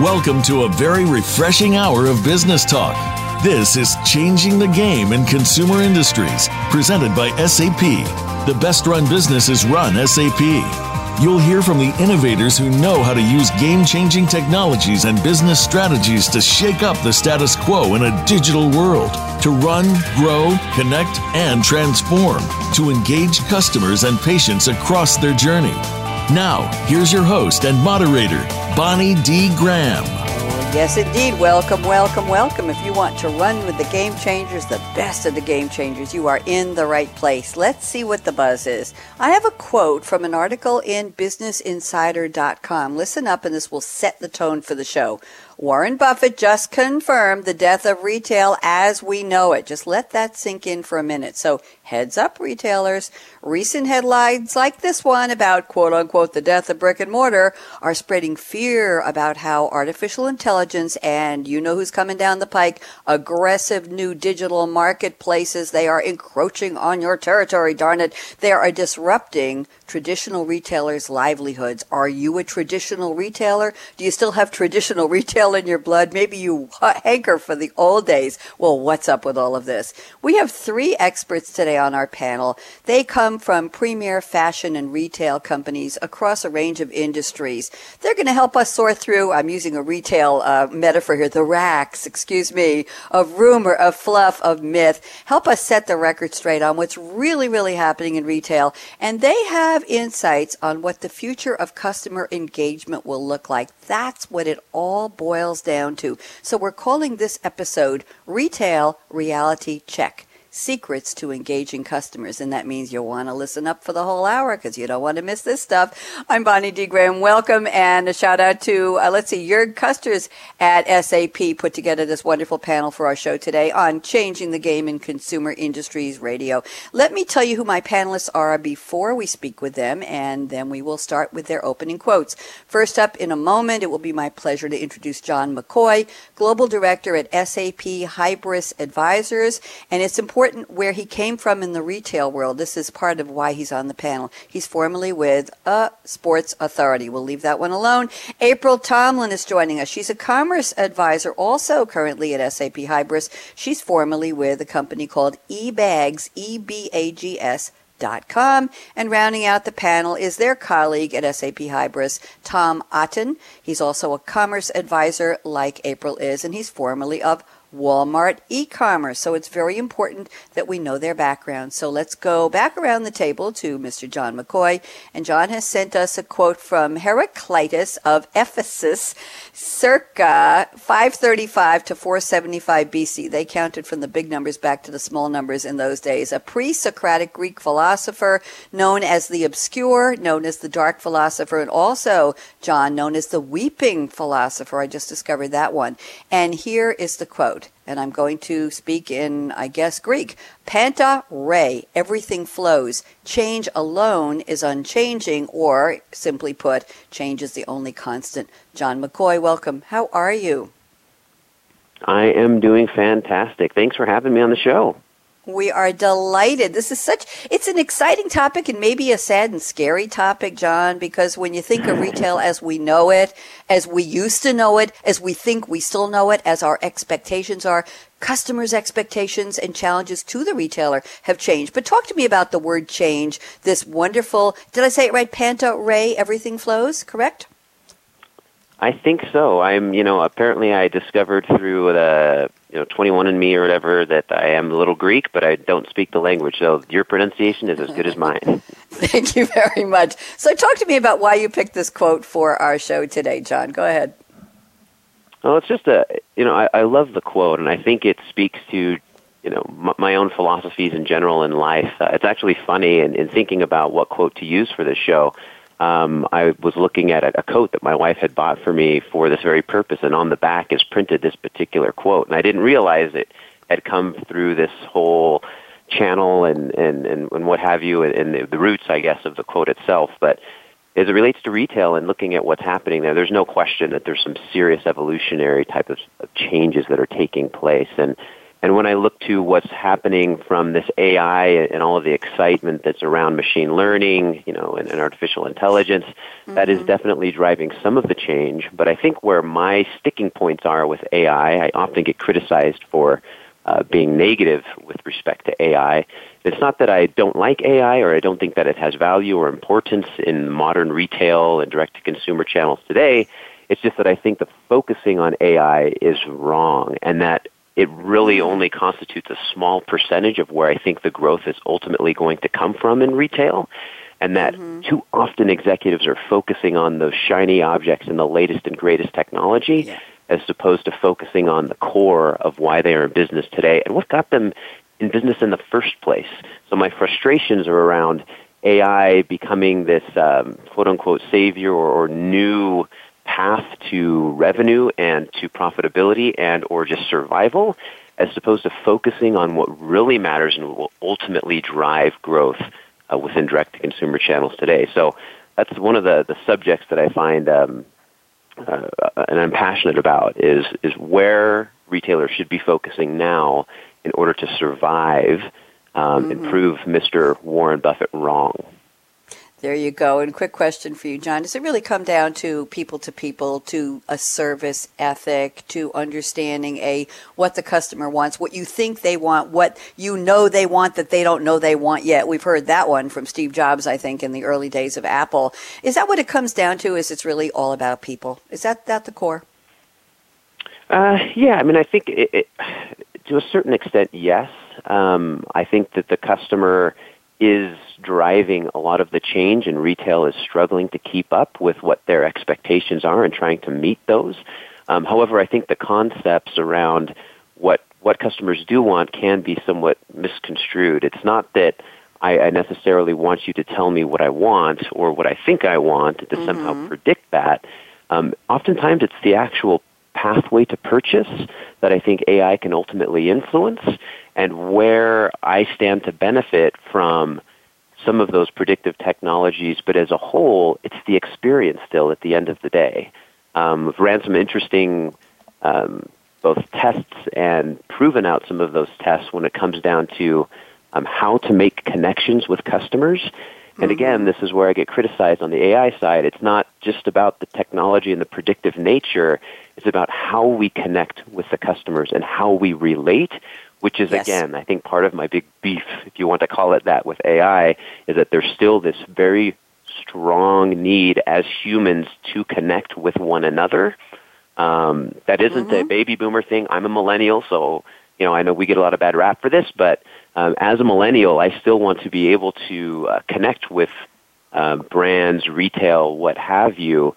Welcome to a very refreshing hour of business talk. This is Changing the Game in Consumer Industries, presented by SAP. The best run businesses run SAP. You'll hear from the innovators who know how to use game changing technologies and business strategies to shake up the status quo in a digital world, to run, grow, connect, and transform, to engage customers and patients across their journey. Now, here's your host and moderator, Bonnie D. Graham. Yes, indeed. Welcome, welcome, welcome. If you want to run with the game changers, the best of the game changers, you are in the right place. Let's see what the buzz is. I have a quote from an article in BusinessInsider.com. Listen up, and this will set the tone for the show. Warren Buffett just confirmed the death of retail as we know it. Just let that sink in for a minute. So heads up retailers. Recent headlines like this one about quote unquote the death of brick and mortar are spreading fear about how artificial intelligence and you know who's coming down the pike, aggressive new digital marketplaces, they are encroaching on your territory, darn it. They are disrupting traditional retailers' livelihoods. Are you a traditional retailer? Do you still have traditional retail in your blood? Maybe you hanker for the old days. Well, what's up with all of this? We have three experts today on our panel. They come from premier fashion and retail companies across a range of industries. They're going to help us sort through, I'm using a retail uh, metaphor here, the racks, excuse me, of rumor, of fluff, of myth. Help us set the record straight on what's really, really happening in retail. And they have insights on what the future of customer engagement will look like. That's what it all boils down to. So we're calling this episode Retail Reality Check secrets to engaging customers. And that means you'll want to listen up for the whole hour because you don't want to miss this stuff. I'm Bonnie D. Graham. Welcome and a shout out to, uh, let's see, Jurg Custers at SAP put together this wonderful panel for our show today on changing the game in consumer industries radio. Let me tell you who my panelists are before we speak with them and then we will start with their opening quotes. First up in a moment, it will be my pleasure to introduce John McCoy, Global Director at SAP Hybris Advisors. And it's important important where he came from in the retail world. This is part of why he's on the panel. He's formerly with a sports authority. We'll leave that one alone. April Tomlin is joining us. She's a commerce advisor, also currently at SAP Hybris. She's formerly with a company called eBags, E-B-A-G-S dot com. And rounding out the panel is their colleague at SAP Hybris, Tom Otten. He's also a commerce advisor like April is, and he's formerly of Walmart e-commerce. So it's very important that we know their background. So let's go back around the table to Mr. John McCoy. And John has sent us a quote from Heraclitus of Ephesus, circa 535 to 475 BC. They counted from the big numbers back to the small numbers in those days. A pre-Socratic Greek philosopher known as the obscure, known as the dark philosopher, and also John known as the weeping philosopher. I just discovered that one. And here is the quote and I'm going to speak in, I guess, Greek. Panta Rhei, everything flows. Change alone is unchanging, or simply put, change is the only constant. John McCoy, welcome. How are you? I am doing fantastic. Thanks for having me on the show. We are delighted. This is such, it's an exciting topic and maybe a sad and scary topic, John, because when you think of hmm. retail as we know it, as we used to know it, as we think we still know it, as our expectations are, customers' expectations and challenges to the retailer have changed. But talk to me about the word change, this wonderful, did I say it right? Panta Rhei, everything flows, correct? I think so. I'm, you know, apparently I discovered through the, you know, 21andMe or whatever that I am a little Greek, but I don't speak the language. So your pronunciation is as good as mine. Thank you very much. So talk to me about why you picked this quote for our show today, John. Go ahead. Well, it's just a, you know, I, I love the quote, and I think it speaks to, you know, m- my own philosophies in general in life. Uh, it's actually funny in, in thinking about what quote to use for this show um, I was looking at a, a coat that my wife had bought for me for this very purpose, and on the back is printed this particular quote. And I didn't realize it had come through this whole channel and, and, and, and what have you, and, and the, roots, I guess, of the quote itself. But as it relates to retail and looking at what's happening there, there's no question that there's some serious evolutionary type of, of changes that are taking place. And And when I look to what's happening from this AI and all of the excitement that's around machine learning, you know, and, and artificial intelligence, mm-hmm. that is mm-hmm. definitely driving some of the change. But I think where my sticking points are with AI, I often get criticized for uh, being negative with respect to AI. It's not that I don't like AI or I don't think that it has value or importance in modern retail and direct to consumer channels today. It's just that I think the focusing on AI is wrong and that it really only constitutes a small percentage of where I think the growth is ultimately going to come from in retail. And that mm-hmm. too often executives are focusing on those shiny objects and the latest and greatest technology yeah. as opposed to focusing on the core of why they are in business today and what got them in business in the first place. So my frustrations are around AI becoming this um, quote unquote savior or, or new path to revenue and to profitability and or just survival as opposed to focusing on what really matters and will ultimately drive growth uh, within direct to consumer channels today. So that's one of the, the subjects that I find um, uh, and I'm passionate about is is where retailers should be focusing now in order to survive um, mm-hmm. and prove Mr. Warren Buffett wrong. There you go. And quick question for you, John. Does it really come down to people to people, to a service ethic, to understanding a what the customer wants, what you think they want, what you know they want that they don't know they want yet? We've heard that one from Steve Jobs, I think, in the early days of Apple. Is that what it comes down to? Is it's really all about people? Is that that the core? Uh, yeah, I mean, I think it, it, to a certain extent, yes. Um, I think that the customer is driving a lot of the change and retail is struggling to keep up with what their expectations are and trying to meet those. Um, however, I think the concepts around what what customers do want can be somewhat misconstrued. It's not that I, I necessarily want you to tell me what I want or what I think I want to mm-hmm. somehow predict that. Um, oftentimes, it's the actual pathway to purchase that I think AI can ultimately influence and where I stand to benefit from some of those predictive technologies, but as a whole, it's the experience still at the end of the day. Um, we've ran some interesting um, both tests and proven out some of those tests when it comes down to um, how to make connections with customers. And mm-hmm. again, this is where I get criticized on the AI side. It's not just about the technology and the predictive nature. It's about how we connect with the customers and how we relate which is yes. again, I think part of my big beef, if you want to call it that, with AI, is that there's still this very strong need as humans to connect with one another. Um, that isn't mm-hmm. a baby boomer thing. I'm a millennial, so you know I know we get a lot of bad rap for this, but um, as a millennial, I still want to be able to uh, connect with uh, brands, retail, what have you,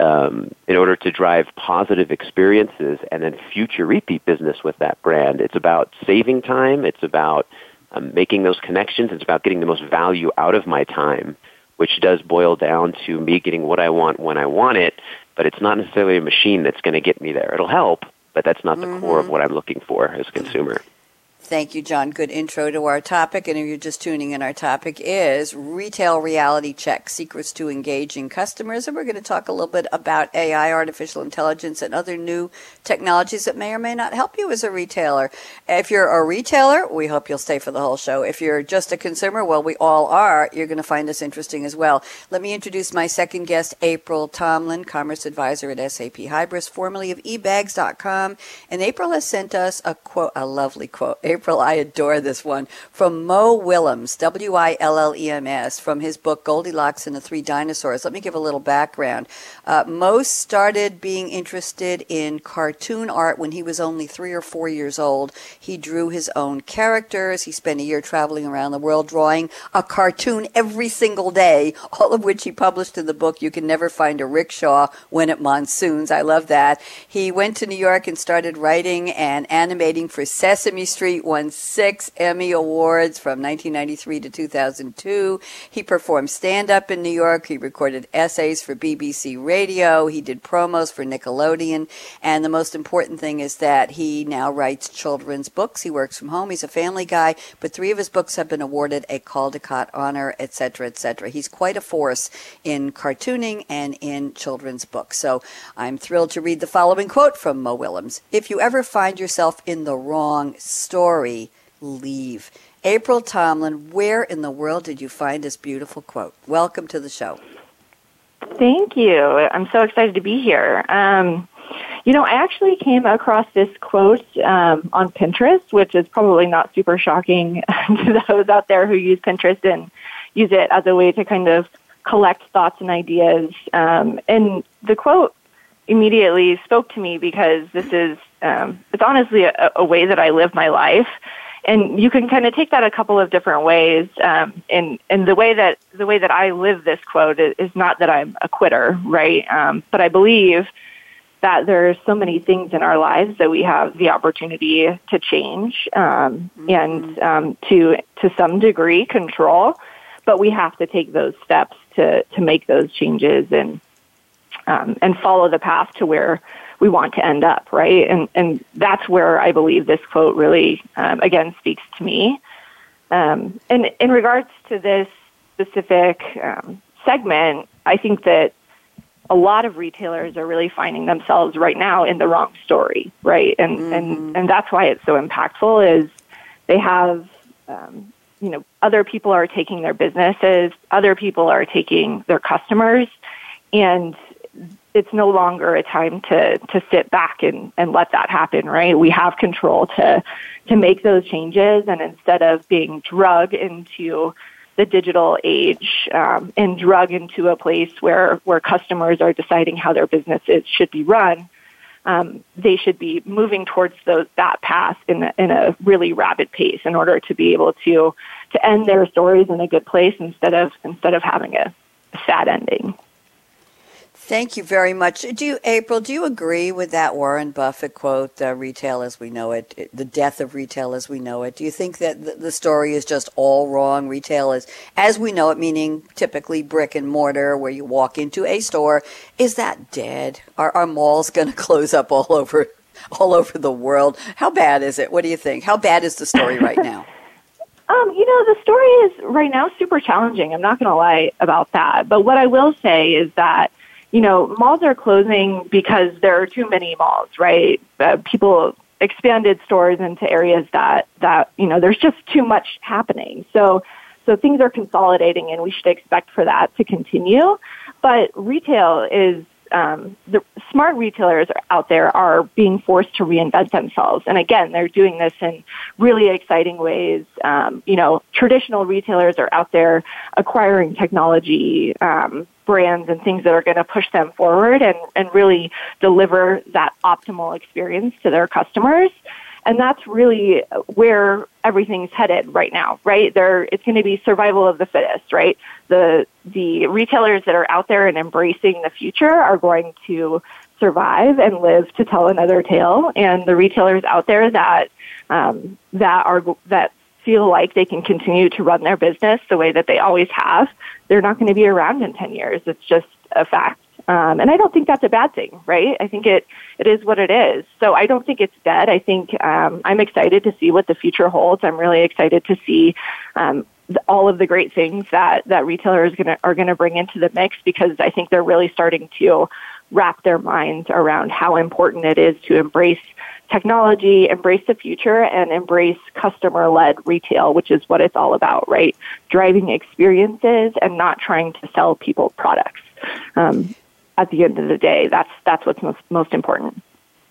um, in order to drive positive experiences and then future repeat business with that brand. It's about saving time. It's about um, making those connections. It's about getting the most value out of my time, which does boil down to me getting what I want when I want it. But it's not necessarily a machine that's going to get me there. It'll help, but that's not the mm-hmm. core of mm-hmm. what I'm looking for as a consumer. Thank you, John. Good intro to our topic. And if you're just tuning in, our topic is retail reality check secrets to engaging customers. And we're going to talk a little bit about AI, artificial intelligence, and other new technologies that may or may not help you as a retailer. If you're a retailer, we hope you'll stay for the whole show. If you're just a consumer, well, we all are. You're going to find this interesting as well. Let me introduce my second guest, April Tomlin, Commerce Advisor at SAP Hybris, formerly of ebags.com. And April has sent us a quote, a lovely quote. April. I adore this one from Mo Willems, W I L L E M S, from his book Goldilocks and the Three Dinosaurs. Let me give a little background. Uh, Mo started being interested in cartoon art when he was only three or four years old. He drew his own characters. He spent a year traveling around the world drawing a cartoon every single day, all of which he published in the book You Can Never Find a Rickshaw When It Monsoons. I love that. He went to New York and started writing and animating for Sesame Street Won six Emmy Awards from 1993 to 2002. He performed stand up in New York. He recorded essays for BBC Radio. He did promos for Nickelodeon. And the most important thing is that he now writes children's books. He works from home. He's a family guy, but three of his books have been awarded a Caldecott honor, etc., etc. He's quite a force in cartooning and in children's books. So I'm thrilled to read the following quote from Mo Willems. If you ever find yourself in the wrong story, leave. April Tomlin, where in the world did you find this beautiful quote? Welcome to the show. Thank you. I'm so excited to be here. Um, you know, I actually came across this quote um, on Pinterest, which is probably not super shocking to those out there who use Pinterest and use it as a way to kind of collect thoughts and ideas. Um, and the quote immediately spoke to me because this is um, it's honestly a, a, way that I live my life, and you can kind of take that a couple of different ways. Um, and and the way that the way that I live this quote is, is not that I'm a quitter, right? Um, but I believe that there are so many things in our lives that we have the opportunity to change um, mm-hmm. and um, to to some degree control, but we have to take those steps to to make those changes and um, and follow the path to where we want to end up, right? And and that's where I believe this quote really, um, again, speaks to me. Um, and in regards to this specific um, segment, I think that a lot of retailers are really finding themselves right now in the wrong story, right? And mm-hmm. and and that's why it's so impactful. Is they have um, you know other people are taking their businesses, other people are taking their customers, and it's no longer a time to to sit back and and let that happen right we have control to to make those changes and instead of being drug into the digital age um, and drug into a place where where customers are deciding how their businesses should be run um, they should be moving towards those, that path in a, in a really rapid pace in order to be able to to end their stories in a good place instead of instead of having a sad ending. Thank you very much. Do you, April? Do you agree with that Warren Buffett quote? Uh, retail as we know it, the death of retail as we know it. Do you think that the, the story is just all wrong? Retail is as we know it, meaning typically brick and mortar, where you walk into a store. Is that dead? Are our malls going to close up all over, all over the world? How bad is it? What do you think? How bad is the story right now? Um, you know, the story is right now super challenging. I'm not going to lie about that. But what I will say is that you know, malls are closing because there are too many malls, right? Uh, people expanded stores into areas that that you know there's just too much happening. So so things are consolidating, and we should expect for that to continue. But retail is um, the smart retailers out there are being forced to reinvent themselves. And again, they're doing this in really exciting ways. Um, you know, traditional retailers are out there acquiring technology, um, brands and things that are going to push them forward and, and really deliver that optimal experience to their customers. And that's really where everything's headed right now, right? There, it's going to be survival of the fittest, right? The, the retailers that are out there and embracing the future are going to survive and live to tell another tale. And the retailers out there that, um, that are, that feel like they can continue to run their business the way that they always have, they're not going to be around in 10 years. It's just a fact. Um, and I don't think that's a bad thing, right? I think it it is what it is. So I don't think it's dead. I think um, I'm excited to see what the future holds. I'm really excited to see um, all of the great things that that retailers gonna, are going to bring into the mix because I think they're really starting to wrap their minds around how important it is to embrace technology, embrace the future, and embrace customer led retail, which is what it's all about, right? Driving experiences and not trying to sell people products. Um, at the end of the day, that's that's what's most most important.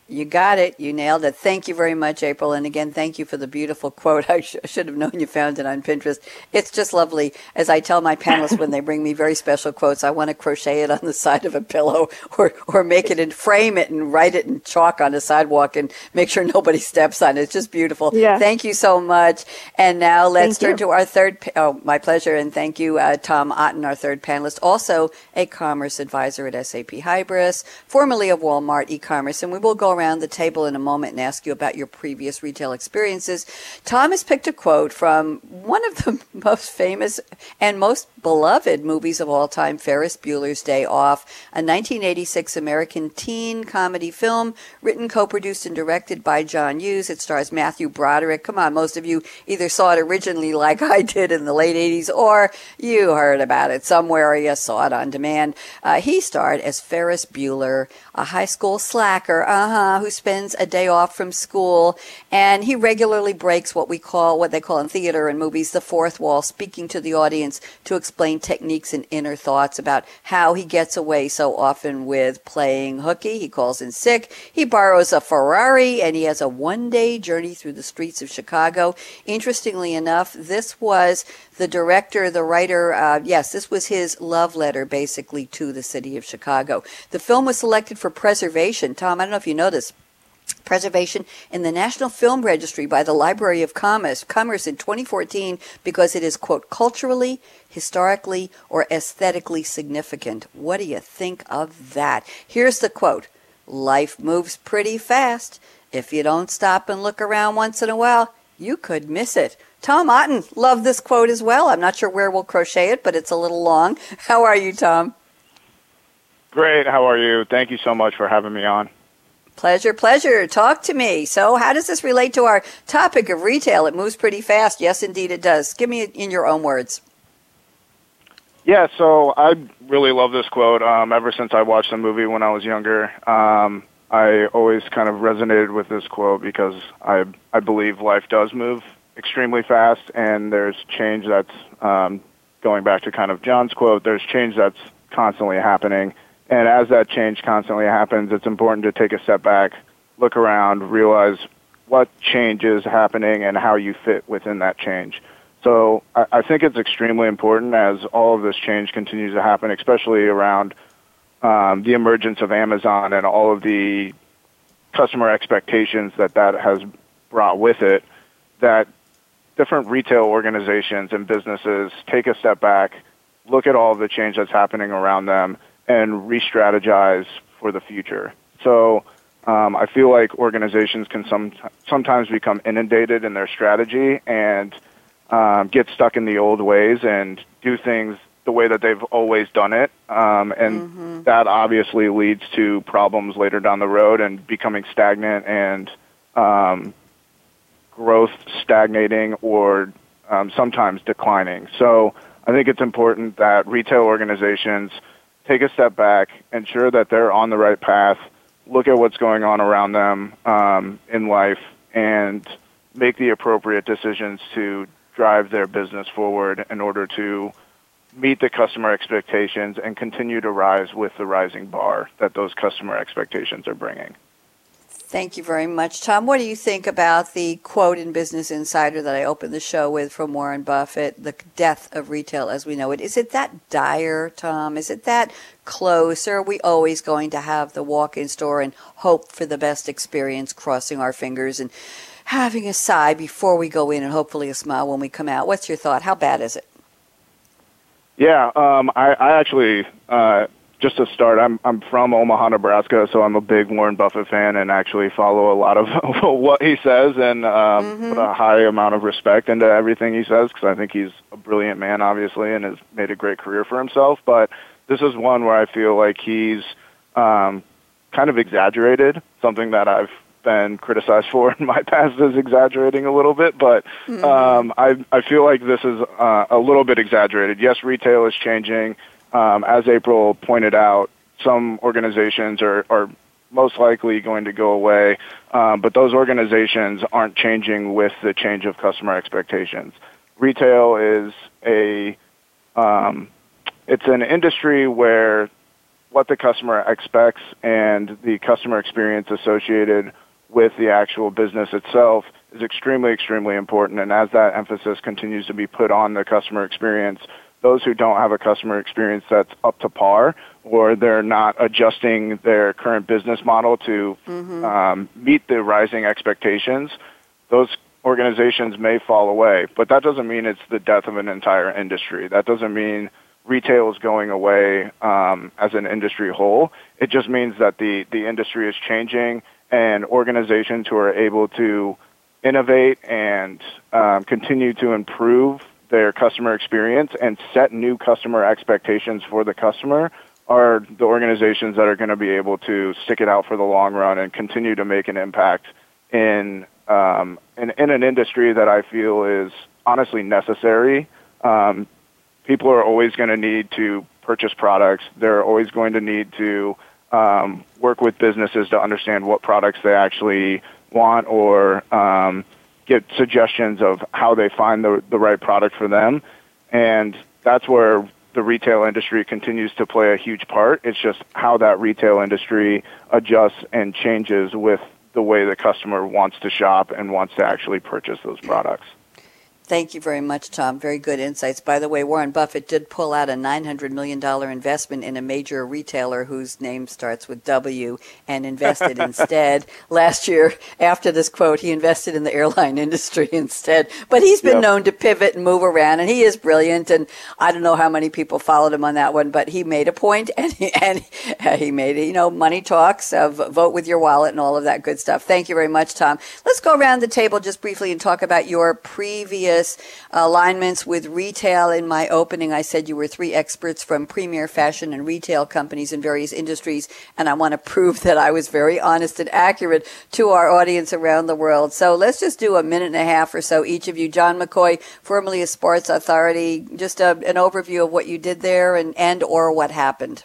You got it. You nailed it. Thank you very much, April. And again, thank you for the beautiful quote. I sh- should have known you found it on Pinterest. It's just lovely. As I tell my panelists when they bring me very special quotes, I want to crochet it on the side of a pillow or, or make it and frame it and write it in chalk on a sidewalk and make sure nobody steps on it. It's just beautiful. Yeah. Thank you so much. And now let's thank turn you. to our third. Pa- oh, my pleasure. And thank you, uh, Tom Otten, our third panelist, also a commerce advisor at SAP Hybris, formerly of Walmart e-commerce. And we will go around the table in a moment and ask you about your previous retail experiences. Tom has picked a quote from one of the most famous and most beloved movies of all time, Ferris Bueller's Day Off, a 1986 American teen comedy film written, co-produced, and directed by John Hughes. It stars Matthew Broderick. Come on, most of you either saw it originally like I did in the late 80s or you heard about it somewhere or you saw it on demand. Uh, he starred as Ferris Bueller, a high school slacker, uh-huh, who spends a day off from school, and he regularly breaks what we call, what they call in theater and movies, the fourth wall, speaking to the audience to explain techniques and inner thoughts about how he gets away so often with playing hooky. He calls in sick. He borrows a Ferrari, and he has a one-day journey through the streets of Chicago. Interestingly enough, this was the director, the writer, uh, yes, this was his love letter basically to the city of Chicago. The film was selected for preservation. Tom, I don't know if you know this. Preservation in the National Film Registry by the Library of Commerce, Commerce in 2014 because it is, quote, culturally, historically, or aesthetically significant. What do you think of that? Here's the quote Life moves pretty fast. If you don't stop and look around once in a while, you could miss it. Tom Otten loved this quote as well. I'm not sure where we'll crochet it, but it's a little long. How are you, Tom? Great. How are you? Thank you so much for having me on. Pleasure, pleasure. Talk to me. So, how does this relate to our topic of retail? It moves pretty fast. Yes, indeed, it does. Give me in your own words. Yeah, so I really love this quote. Um, ever since I watched the movie when I was younger, um, I always kind of resonated with this quote because I I believe life does move extremely fast, and there's change that's um, going back to kind of John's quote. There's change that's constantly happening, and as that change constantly happens, it's important to take a step back, look around, realize what change is happening and how you fit within that change. So I, I think it's extremely important as all of this change continues to happen, especially around um, the emergence of Amazon and all of the customer expectations that that has brought with it, that different retail organizations and businesses take a step back, look at all the change that's happening around them, and re-strategize for the future. So um, I feel like organizations can some, sometimes become inundated in their strategy and um, get stuck in the old ways and do things the way that they've always done it. Um, and mm-hmm. that obviously leads to problems later down the road and becoming stagnant and um, growth stagnating or um, sometimes declining. So I think it's important that retail organizations take a step back, ensure that they're on the right path, look at what's going on around them um, in life, and make the appropriate decisions to drive their business forward in order to meet the customer expectations and continue to rise with the rising bar that those customer expectations are bringing. Thank you very much, Tom. What do you think about the quote in Business Insider that I opened the show with from Warren Buffett, the death of retail as we know it? Is it that dire, Tom? Is it that close? Or are we always going to have the walk in store and hope for the best experience, crossing our fingers and having a sigh before we go in and hopefully a smile when we come out? What's your thought? How bad is it? Yeah, um, I, I actually uh, just to start, I'm I'm from Omaha, Nebraska, so I'm a big Warren Buffett fan and actually follow a lot of what he says and um, mm-hmm. put a high amount of respect into everything he says because I think he's a brilliant man, obviously, and has made a great career for himself. But this is one where I feel like he's um, kind of exaggerated something that I've been criticized for in my past is exaggerating a little bit, but mm-hmm. um, I I feel like this is uh, a little bit exaggerated. Yes, retail is changing um, as April pointed out, some organizations are, are most likely going to go away, um, but those organizations aren't changing with the change of customer expectations. Retail is a um, it's an industry where what the customer expects and the customer experience associated with the actual business itself is extremely, extremely important. And as that emphasis continues to be put on the customer experience, those who don't have a customer experience that's up to par or they're not adjusting their current business model to mm-hmm. um, meet the rising expectations, those organizations may fall away. But that doesn't mean it's the death of an entire industry. That doesn't mean retail is going away um, as an industry whole. It just means that the, the industry is changing and organizations who are able to innovate and um, continue to improve their customer experience and set new customer expectations for the customer are the organizations that are going to be able to stick it out for the long run and continue to make an impact in um, in, in an industry that I feel is honestly necessary. Um, people are always going to need to purchase products. They're always going to need to um, work with businesses to understand what products they actually want or um, get suggestions of how they find the, the right product for them. And that's where the retail industry continues to play a huge part. It's just how that retail industry adjusts and changes with the way the customer wants to shop and wants to actually purchase those products. Thank you very much, Tom. Very good insights. By the way, Warren Buffett did pull out a $900 million investment in a major retailer whose name starts with W and invested instead. Last year, after this quote, he invested in the airline industry instead. But he's been yep. known to pivot and move around, and he is brilliant. And I don't know how many people followed him on that one, but he made a point and he, and he made, you know, money talks, of vote with your wallet and all of that good stuff. Thank you very much, Tom. Let's go around the table just briefly and talk about your previous alignments with retail. In my opening, I said you were three experts from premier fashion and retail companies in various industries, and I want to prove that I was very honest and accurate to our audience around the world. So let's just do a minute and a half or so, each of you. John McCoy, formerly a Sports Authority, just a, an overview of what you did there and, and or what happened.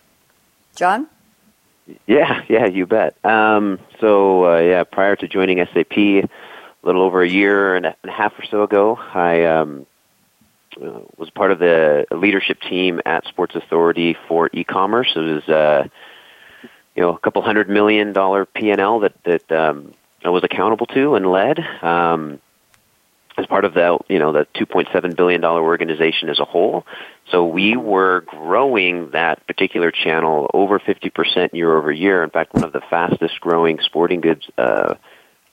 John? Yeah, yeah, you bet. Um, so, uh, yeah, prior to joining SAP, a little over a year and a half or so ago, I um, uh, was part of the leadership team at Sports Authority for e-commerce. It was, uh, you know, a couple hundred million dollar P&L that that um, I was accountable to and led. Um, as part of the you know the 2.7 billion dollar organization as a whole. So we were growing that particular channel over 50% year over year. In fact, one of the fastest growing sporting goods uh,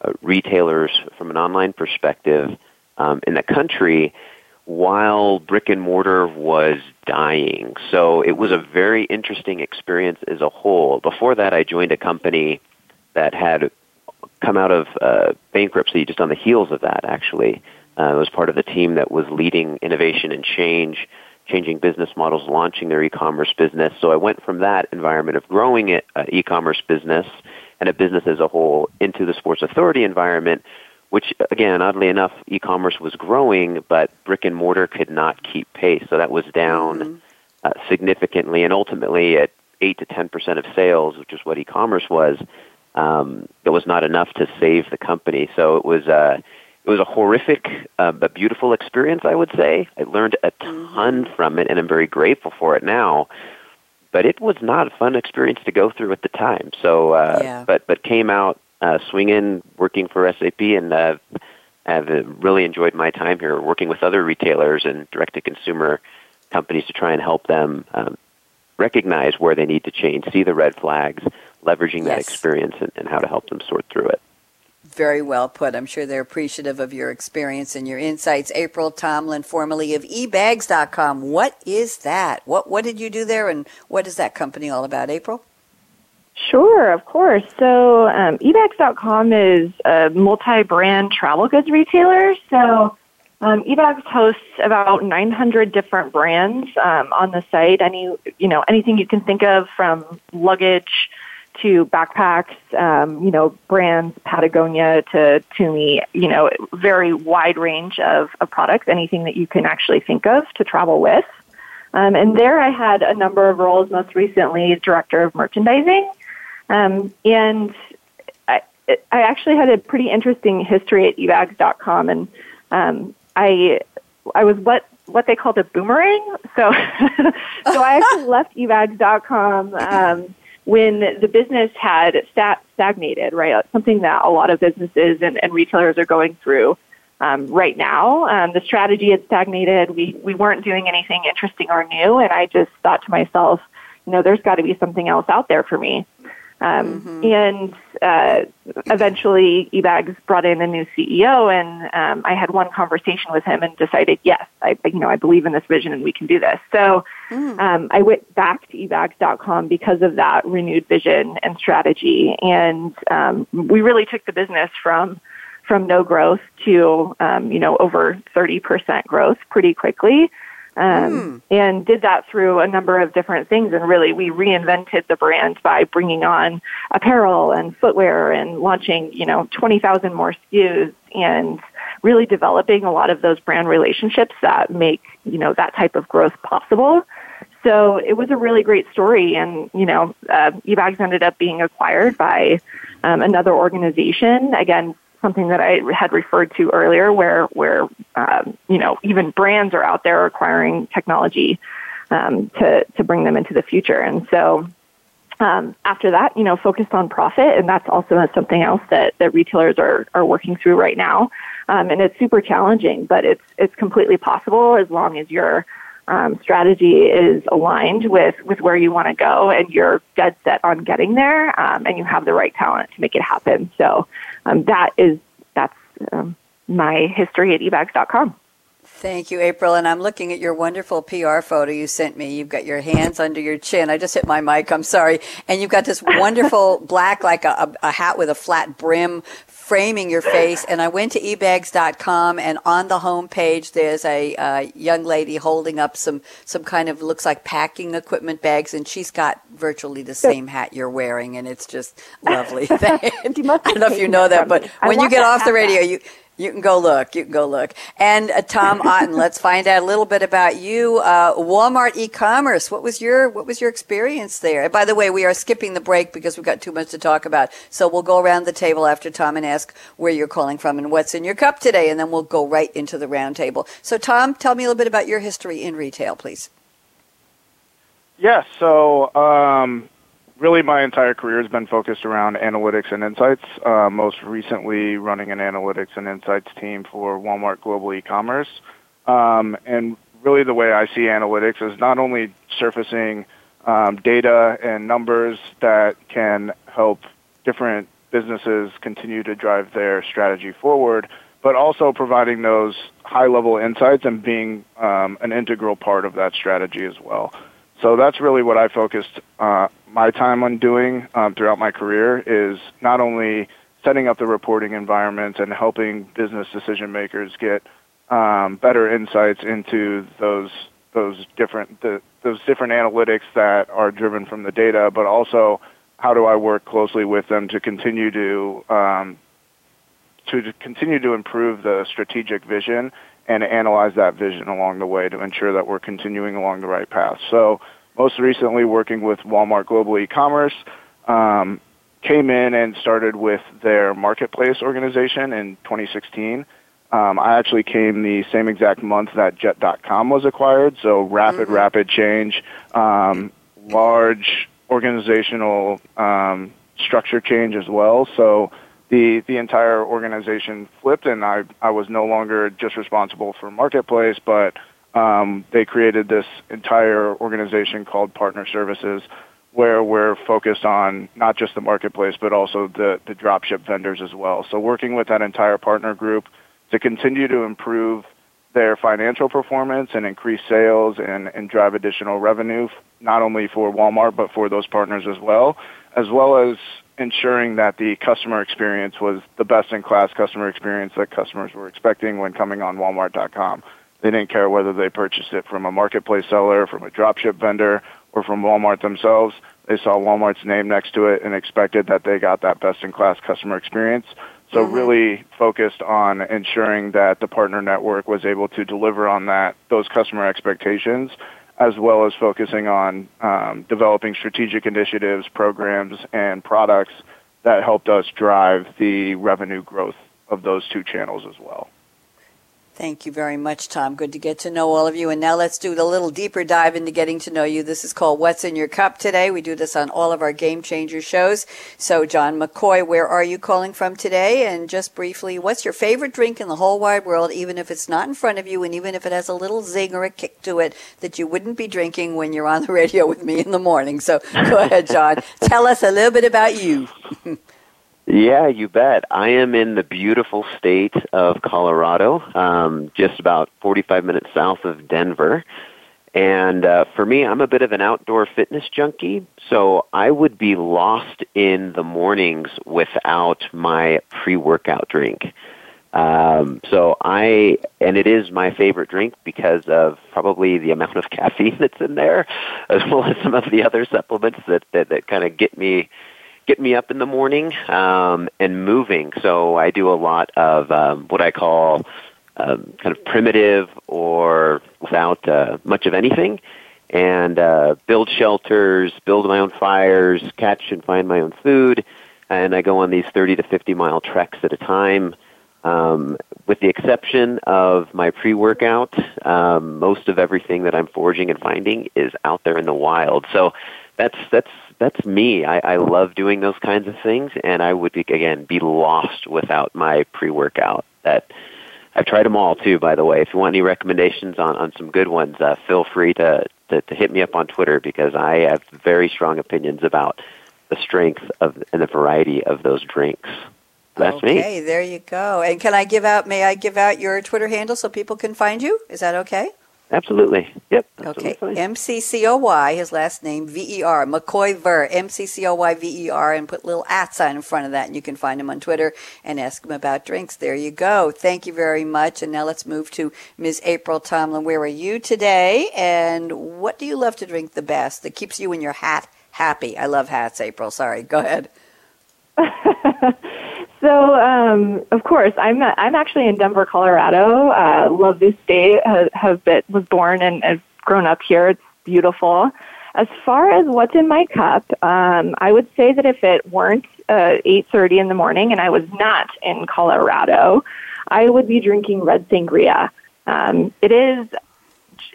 uh, retailers from an online perspective um, in the country while brick and mortar was dying. So it was a very interesting experience as a whole. Before that, I joined a company that had come out of uh, bankruptcy just on the heels of that, actually. Uh, I was part of the team that was leading innovation and change, changing business models, launching their e-commerce business. So I went from that environment of growing an uh, e-commerce business and a business as a whole into the sports authority environment, which again, oddly enough, e-commerce was growing, but brick and mortar could not keep pace. So that was down mm-hmm. uh, significantly, and ultimately at eight to ten percent of sales, which is what e-commerce was. Um, it was not enough to save the company. So it was. Uh, it was a horrific uh, but beautiful experience, I would say. I learned a mm-hmm. ton from it, and I'm very grateful for it now but it was not a fun experience to go through at the time. So, uh, yeah. but but came out uh, swinging, working for SAP, and uh, have really enjoyed my time here, working with other retailers and direct to consumer companies to try and help them um, recognize where they need to change, see the red flags, leveraging yes. that experience, and, and how to help them sort through it very well put. I'm sure they're appreciative of your experience and your insights. April Tomlin, formerly of ebags.com. What is that? What, what did you do there and what is that company all about, April? Sure, of course. So, um, ebags.com is a multi-brand travel goods retailer. So, um, ebags hosts about 900 different brands um, on the site. Any, you know, anything you can think of from luggage to backpacks, um, you know, brands, Patagonia to Tumi, you know, very wide range of, of products, anything that you can actually think of to travel with. Um, and there I had a number of roles, most recently director of merchandising. Um, and I, I actually had a pretty interesting history at ebags.com. And um, I, I was what, what they called a boomerang. So, so I actually left ebags.com um, when the business had stagnated, right? Something that a lot of businesses and, and retailers are going through um, right now. Um, the strategy had stagnated. We we weren't doing anything interesting or new, and I just thought to myself, you know, there's got to be something else out there for me. Um, mm-hmm. And uh, eventually, eBags brought in a new CEO, and um, I had one conversation with him and decided, yes, I, you know, I believe in this vision and we can do this. So mm. um, I went back to eBags.com because of that renewed vision and strategy, and um, we really took the business from from no growth to um, you know over 30% growth pretty quickly um, mm. and did that through a number of different things. And really, we reinvented the brand by bringing on apparel and footwear and launching, you know, 20,000 more SKUs and really developing a lot of those brand relationships that make, you know, that type of growth possible. So it was a really great story. And, you know, uh, eBags ended up being acquired by um, another organization, again, something that I had referred to earlier, where where um, you know even brands are out there acquiring technology um, to to bring them into the future, and so. Um, after that, you know, focused on profit, and that's also something else that, that retailers are, are working through right now. Um, and it's super challenging, but it's it's completely possible as long as your um, strategy is aligned with, with where you want to go and you're dead set on getting there um, and you have the right talent to make it happen. So um, that is that's um, my history at ebags.com. Thank you, April. And I'm looking at your wonderful PR photo you sent me. You've got your hands under your chin. I just hit my mic. I'm sorry. And you've got this wonderful black, like a, a, hat with a flat brim framing your face. And I went to ebags.com and on the home page, there's a, a young lady holding up some, some kind of looks like packing equipment bags. And she's got virtually the same hat you're wearing. And it's just lovely. I don't know if you know that, but when you get off the radio, you, you can go look. You can go look. And uh, Tom Otten, let's find out a little bit about you. Uh, Walmart e-commerce. What was your What was your experience there? And by the way, we are skipping the break because we've got too much to talk about. So we'll go around the table after Tom and ask where you're calling from and what's in your cup today, and then we'll go right into the roundtable. So, Tom, tell me a little bit about your history in retail, please. Yes. Yeah, so. Um, really my entire career has been focused around analytics and insights. Uh, most recently, running an analytics and insights team for Walmart Global E-commerce. Um, and really, the way I see analytics is not only surfacing um, data and numbers that can help different businesses continue to drive their strategy forward, but also providing those high-level insights and being um, an integral part of that strategy as well. So that's really what I focused uh, my time on doing um, throughout my career is not only setting up the reporting environment and helping business decision makers get um, better insights into those those different the, those different analytics that are driven from the data, but also how do I work closely with them to continue to um, to continue to improve the strategic vision and analyze that vision along the way to ensure that we're continuing along the right path. So most recently working with Walmart Global E-commerce, um, came in and started with their marketplace organization in 2016. Um, I actually came the same exact month that Jet.com was acquired, so rapid, mm-hmm. rapid change, um, large organizational um, structure change as well. So the the entire organization flipped, and I I was no longer just responsible for marketplace, but um, they created this entire organization called Partner Services, where we're focused on not just the marketplace, but also the, the dropship vendors as well. So working with that entire partner group to continue to improve their financial performance and increase sales and, and drive additional revenue, not only for Walmart, but for those partners as well, as well as ensuring that the customer experience was the best in class customer experience that customers were expecting when coming on Walmart.com. They didn't care whether they purchased it from a marketplace seller, from a dropship vendor, or from Walmart themselves. They saw Walmart's name next to it and expected that they got that best in class customer experience. So mm-hmm. really focused on ensuring that the partner network was able to deliver on that those customer expectations, as well as focusing on um, developing strategic initiatives, programs, and products that helped us drive the revenue growth of those two channels as well. Thank you very much, Tom. Good to get to know all of you. And now let's do a little deeper dive into getting to know you. This is called What's in Your Cup today. We do this on all of our Game Changer shows. So, John McCoy, where are you calling from today? And just briefly, what's your favorite drink in the whole wide world, even if it's not in front of you and even if it has a little zing or a kick to it that you wouldn't be drinking when you're on the radio with me in the morning? So, go ahead, John. Tell us a little bit about you. Yeah, you bet. I am in the beautiful state of Colorado, um, just about 45 minutes south of Denver. And uh, for me, I'm a bit of an outdoor fitness junkie, so I would be lost in the mornings without my pre-workout drink. Um, so I, and it is my favorite drink because of probably the amount of caffeine that's in there, as well as some of the other supplements that that, that kind of get me get me up in the morning um, and moving. So I do a lot of um, what I call um, kind of primitive or without uh, much of anything, and uh, build shelters, build my own fires, catch and find my own food, and I go on these 30 to 50 mile treks at a time. Um, with the exception of my pre-workout, um, most of everything that I'm foraging and finding is out there in the wild. So that's that's that's me. I, I love doing those kinds of things, and I would again be lost without my pre-workout. That I've tried them all too. By the way, if you want any recommendations on on some good ones, uh, feel free to, to to hit me up on Twitter because I have very strong opinions about the strength of and the variety of those drinks. That's okay, me. Okay, there you go. And can I give out? May I give out your Twitter handle so people can find you? Is that okay? Absolutely. Yep. Okay. M C C O Y, his last name, V E R, McCoy Ver, M C C O Y V E R, and put little at sign in front of that, and you can find him on Twitter and ask him about drinks. There you go. Thank you very much. And now let's move to Ms. April Tomlin. Where are you today? And what do you love to drink the best that keeps you and your hat happy? I love hats, April. Sorry. Go ahead. So, um, of course, I'm I'm actually in Denver, Colorado. Uh, love this state. Have, have been, was born and have grown up here. It's beautiful. As far as what's in my cup, um, I would say that if it weren't uh, 8:30 in the morning and I was not in Colorado, I would be drinking red sangria. Um, it is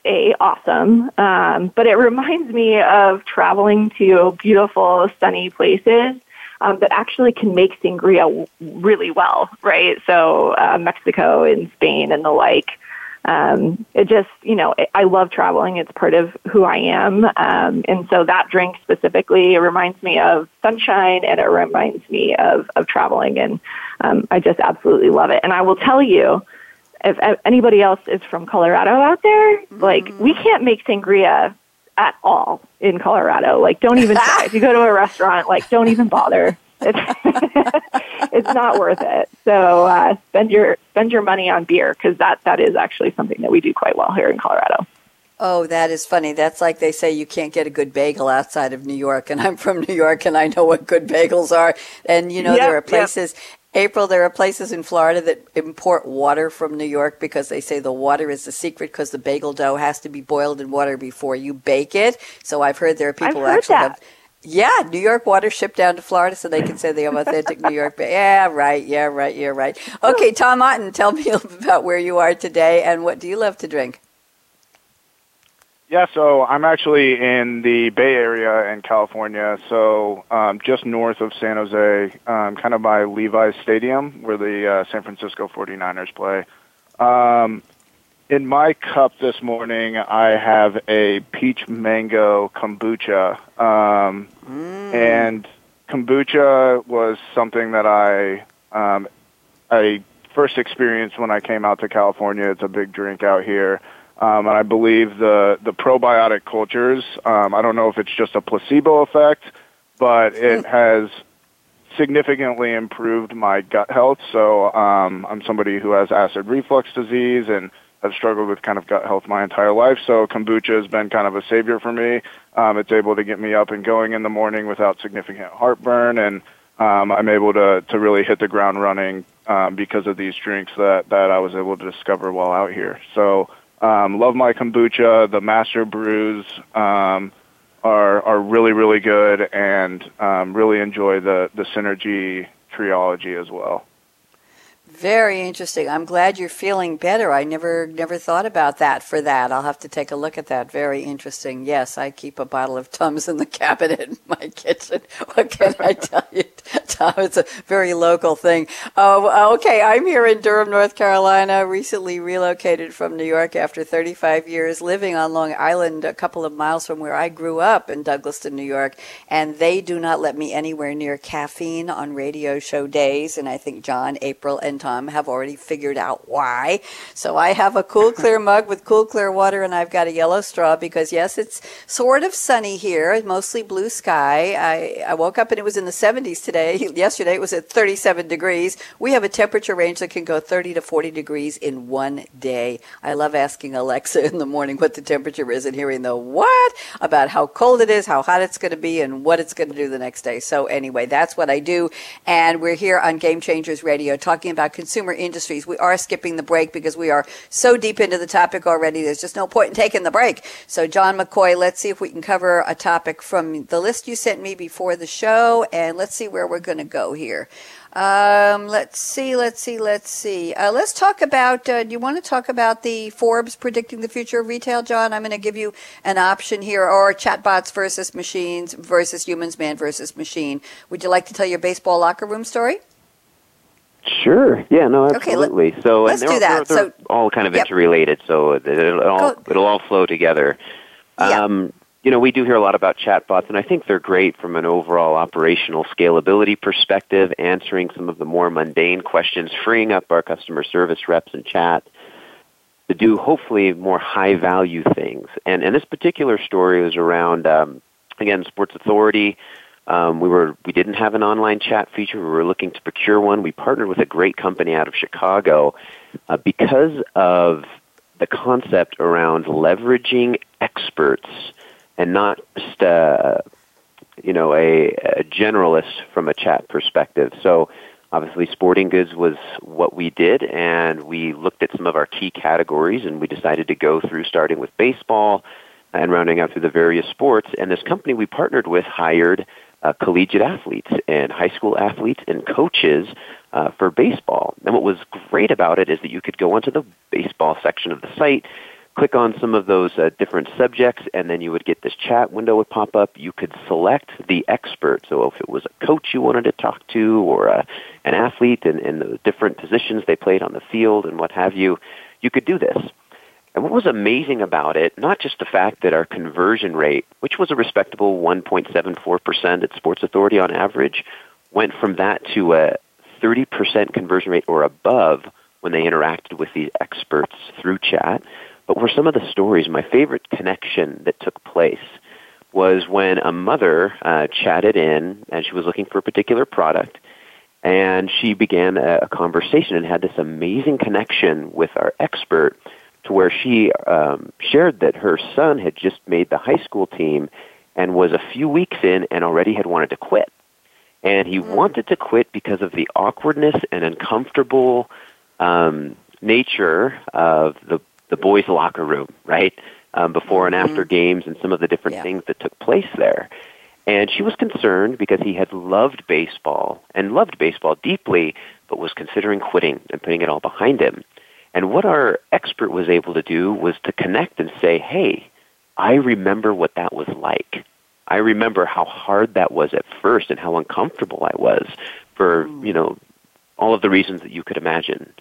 a awesome, um, but it reminds me of traveling to beautiful, sunny places um, that actually can make sangria really well, right? So uh, Mexico and Spain and the like. Um, it just, you know, I love traveling. It's part of who I am. Um, and so that drink specifically, it reminds me of sunshine and it reminds me of, of traveling. And um, I just absolutely love it. And I will tell you, if anybody else is from Colorado out there, like we can't make sangria at all in Colorado. Like, don't even try. if you go to a restaurant, like, don't even bother. It's, it's not worth it. So uh, spend your spend your money on beer because that that is actually something that we do quite well here in Colorado. Oh, that is funny. That's like they say you can't get a good bagel outside of New York, and I'm from New York, and I know what good bagels are. And you know yep, there are places. Yep. April, there are places in Florida that import water from New York because they say the water is the secret because the bagel dough has to be boiled in water before you bake it. So I've heard there are people who actually that. have. Yeah, New York water shipped down to Florida so they can say they have authentic New York. Ba- yeah, right. Yeah, right. Yeah, right. Okay, Tom Otten, tell me about where you are today and what do you love to drink? Yeah, so I'm actually in the Bay Area in California, so um, just north of San Jose, um, kind of by Levi's Stadium, where the uh, San Francisco 49ers play. Um, in my cup this morning, I have a peach mango kombucha, um, mm. and kombucha was something that I um, I first experienced when I came out to California. It's a big drink out here. Um, and I believe the, the probiotic cultures, um, I don't know if it's just a placebo effect, but it hmm. has significantly improved my gut health. So um, I'm somebody who has acid reflux disease and have struggled with kind of gut health my entire life. So kombucha has been kind of a savior for me. Um, it's able to get me up and going in the morning without significant heartburn, and um, I'm able to to really hit the ground running um, because of these drinks that that I was able to discover while out here. So um, love my kombucha. The master brews um, are are really really good, and um, really enjoy the the synergy triology as well. Very interesting. I'm glad you're feeling better. I never never thought about that for that. I'll have to take a look at that. Very interesting. Yes, I keep a bottle of Tums in the cabinet in my kitchen. What can I tell you, Tom? It's a very local thing. Oh, okay. I'm here in Durham, North Carolina. Recently relocated from New York after 35 years living on Long Island, a couple of miles from where I grew up in Douglaston, New York. And they do not let me anywhere near caffeine on radio show days. And I think John, April, and Tom have already figured out why. So I have a cool, clear mug with cool, clear water, and I've got a yellow straw because, yes, it's sort of sunny here, mostly blue sky. I, I woke up and it was in the 70s today. Yesterday it was at 37 degrees. We have a temperature range that can go 30 to 40 degrees in one day. I love asking Alexa in the morning what the temperature is and hearing the what about how cold it is, how hot it's going to be, and what it's going to do the next day. So, anyway, that's what I do. And we're here on Game Changers Radio talking about consumer industries. We are skipping the break because we are so deep into the topic already. There's just no point in taking the break. So, John McCoy, let's see if we can cover a topic from the list you sent me before the show, and let's see where we're going to go here. Um, let's see, let's see, let's see. Uh, let's talk about. Uh, do you want to talk about the Forbes predicting the future of retail, John? I'm going to give you an option here, or chatbots versus machines versus humans, man versus machine. Would you like to tell your baseball locker room story? Sure. Yeah. No. Absolutely. Okay, let, so let's do that. They're, they're so all kind of yep. interrelated. So it'll all it'll all flow together. Um, you know, we do hear a lot about chatbots, and I think they're great from an overall operational scalability perspective, answering some of the more mundane questions, freeing up our customer service reps and chat to do hopefully more high value things. And and this particular story was around um, again Sports Authority. Um, we were we didn't have an online chat feature. We were looking to procure one. We partnered with a great company out of Chicago uh, because of the concept around leveraging experts and not just uh, you know a, a generalist from a chat perspective. So obviously sporting goods was what we did and we looked at some of our key categories and we decided to go through starting with baseball and rounding out through the various sports and this company we partnered with hired uh, collegiate athletes and high school athletes and coaches uh, for baseball. And what was great about it is that you could go onto the baseball section of the site, click on some of those uh, different subjects, and then you would get this chat window would pop up. You could select the expert. So if it was a coach you wanted to talk to or uh, an athlete and, and the different positions they played on the field and what have you, you could do this. And what was amazing about it, not just the fact that our conversion rate, which was a respectable 1.74% at Sports Authority on average, went from that to a 30% conversion rate or above when they interacted with these experts through chat, but were some of the stories. My favorite connection that took place was when a mother uh, chatted in and she was looking for a particular product, and she began a, a conversation and had this amazing connection with our expert to where she um, shared that her son had just made the high school team and was a few weeks in and already had wanted to quit. And he mm. wanted to quit because of the awkwardness and uncomfortable um, nature of the the boys' locker room, right? Um, before and after mm-hmm. games and some of the different yeah. things that took place there. And she was concerned because he had loved baseball and loved baseball deeply, but was considering quitting and putting it all behind him. And what our expert was able to do was to connect and say, hey, I remember what that was like. I remember how hard that was at first and how uncomfortable I was for, you know, all of the reasons that you could imagine.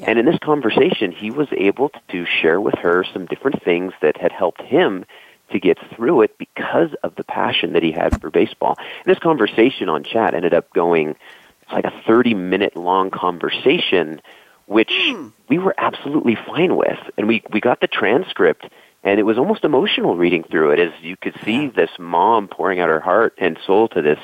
Yeah. And in this conversation, he was able to share with her some different things that had helped him to get through it because of the passion that he had for baseball. And this conversation on chat ended up going it's like a 30 minute long conversation which mm. we were absolutely fine with. And we, we got the transcript, and it was almost emotional reading through it as you could see this mom pouring out her heart and soul to this,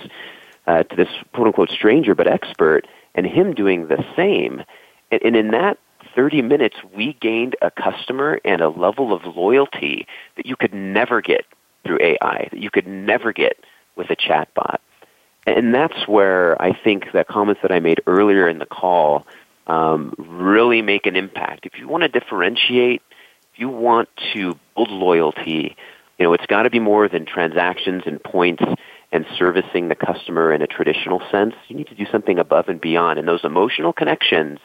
uh, to this quote unquote stranger but expert, and him doing the same. And, and in that 30 minutes, we gained a customer and a level of loyalty that you could never get through AI, that you could never get with a chatbot. And that's where I think the comments that I made earlier in the call um, really make an impact. If you want to differentiate, if you want to build loyalty, you know, it's got to be more than transactions and points and servicing the customer in a traditional sense. You need to do something above and beyond. And those emotional connections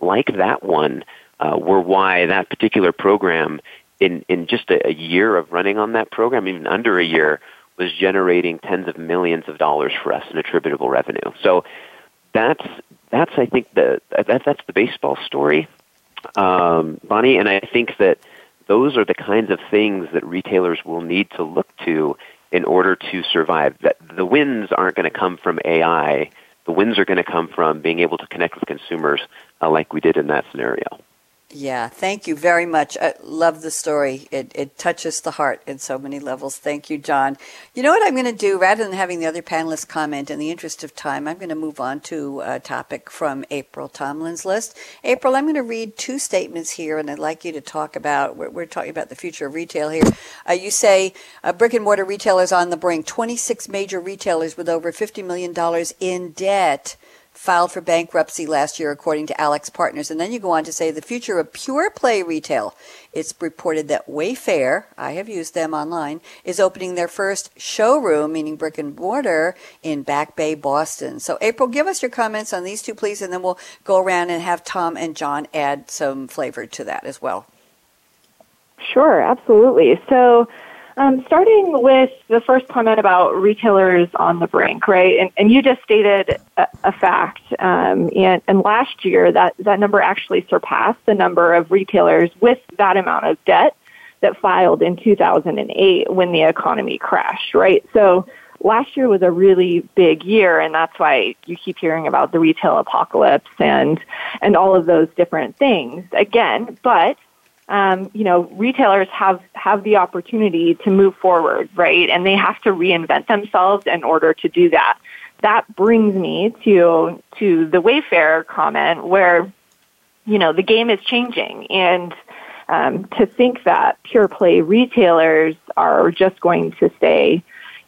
like that one uh, were why that particular program, in, in just a, a year of running on that program, even under a year, was generating tens of millions of dollars for us in attributable revenue. So that's that's I think the that, that's the baseball story, um, Bonnie, and I think that those are the kinds of things that retailers will need to look to in order to survive. That the wins aren't going to come from AI. The wins are going to come from being able to connect with consumers uh, like we did in that scenario. Yeah, thank you very much. I love the story. It, it touches the heart in so many levels. Thank you, John. You know what I'm going to do? Rather than having the other panelists comment, in the interest of time, I'm going to move on to a topic from April Tomlin's list. April, I'm going to read two statements here, and I'd like you to talk about. We're, we're talking about the future of retail here. Uh, you say uh, brick and mortar retailers on the brink. 26 major retailers with over $50 million in debt filed for bankruptcy last year, according to AlixPartners. And then you go on to say the future of pure play retail. It's reported that Wayfair, I have used them online, is opening their first showroom, meaning brick and mortar, in Back Bay, Boston. So, April, give us your comments on these two, please, and then we'll go around and have Tom and John add some flavor to that as well. Sure, absolutely. So, um, starting with the first comment about retailers on the brink, right? And, and you just stated a, a fact. Um, and, and last year, that, that number actually surpassed the number of retailers with that amount of debt that filed in 2008 when the economy crashed, right? So last year was a really big year, and that's why you keep hearing about the retail apocalypse and and all of those different things again. But um, you know, retailers have have the opportunity to move forward, right? And they have to reinvent themselves in order to do that. That brings me to to the Wayfair comment, where you know the game is changing, and um, to think that pure play retailers are just going to stay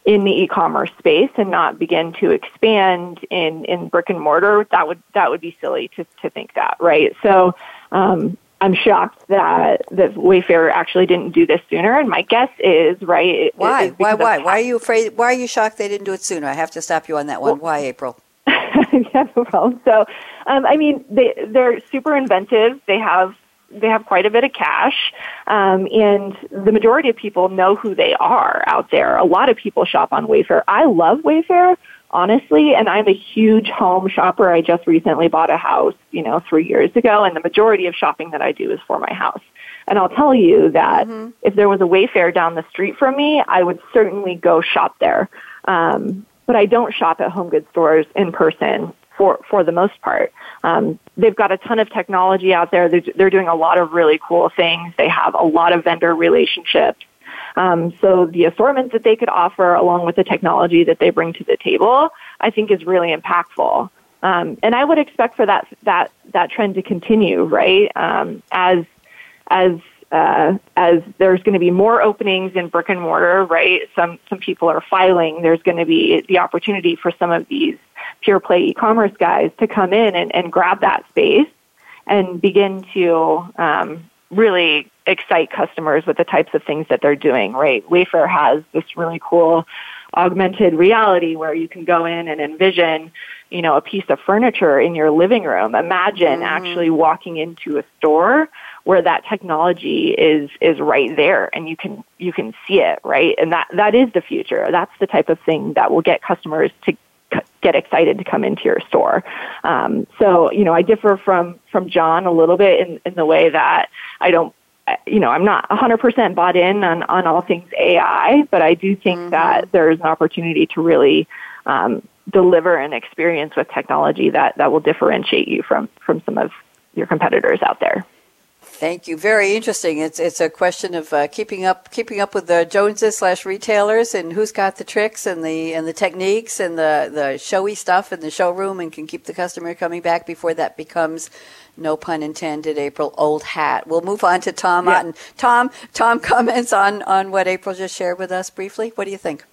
in the e-commerce space and not begin to expand in, in brick and mortar, that would that would be silly to, to think that, right? So um, I'm shocked that that Wayfair actually didn't do this sooner. And my guess is right. Why? why? Why? Why are you afraid? Why are you shocked they didn't do it sooner? I have to stop you on that one. Well, why, April? yeah, no problem. So, um, I mean, they they're super inventive. They have they have quite a bit of cash, um, and the majority of people know who they are out there. A lot of people shop on Wayfair. I love Wayfair honestly. And I'm a huge home shopper. I just recently bought a house, you know, three years ago, and the majority of shopping that I do is for my house. And I'll tell you that mm-hmm. if there was a Wayfair down the street from me, I would certainly go shop there. Um, but I don't shop at home goods stores in person for for the most part. Um, they've got a ton of technology out there. They're, they're doing a lot of really cool things. They have a lot of vendor relationships. Um, so the assortment that they could offer along with the technology that they bring to the table, I think is really impactful. Um, and I would expect for that, that, that trend to continue, right? Um, as, as, uh, as there's going to be more openings in brick and mortar, right? Some, some people are filing. There's going to be the opportunity for some of these pure play e-commerce guys to come in and, and grab that space and begin to um, really excite customers with the types of things that they're doing, right? Wayfair has this really cool augmented reality where you can go in and envision, you know, a piece of furniture in your living room. Imagine mm-hmm. actually walking into a store where that technology is is right there and you can you can see it, right? And that that is the future. That's the type of thing that will get customers to get excited to come into your store. Um, so, you know, I differ from from John a little bit in, in the way that I don't you know, I'm not 100% bought in on, on all things AI, but I do think mm-hmm. that there's an opportunity to really um, deliver an experience with technology that, that will differentiate you from, from some of your competitors out there. Thank you. Very interesting. It's it's a question of uh, keeping up keeping up with the Joneses slash retailers and who's got the tricks and the and the techniques and the the showy stuff in the showroom and can keep the customer coming back before that becomes no pun intended, April, old hat. We'll move on to Tom yeah. Otten. Tom, Tom comments on, on what April just shared with us briefly. What do you think?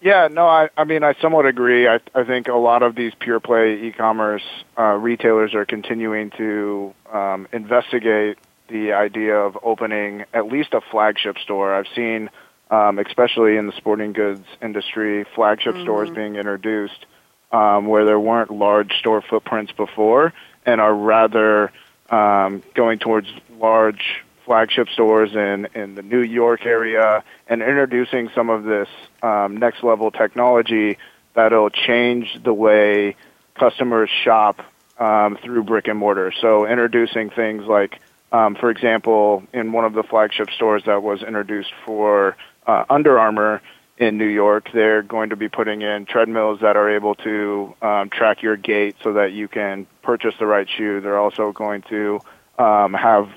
Yeah, no, I, I mean, I somewhat agree. I, I think a lot of these pure play e-commerce uh, retailers are continuing to um, investigate the idea of opening at least a flagship store. I've seen, um, especially in the sporting goods industry, flagship mm-hmm. stores being introduced um, where there weren't large store footprints before, and are rather um, going towards large flagship stores in, in the New York area and introducing some of this um, next level technology that'll change the way customers shop um, through brick and mortar. So introducing things like, um, for example, in one of the flagship stores that was introduced for uh, Under Armour in New York, they're going to be putting in treadmills that are able to um, track your gait so that you can purchase the right shoe. They're also going to um, have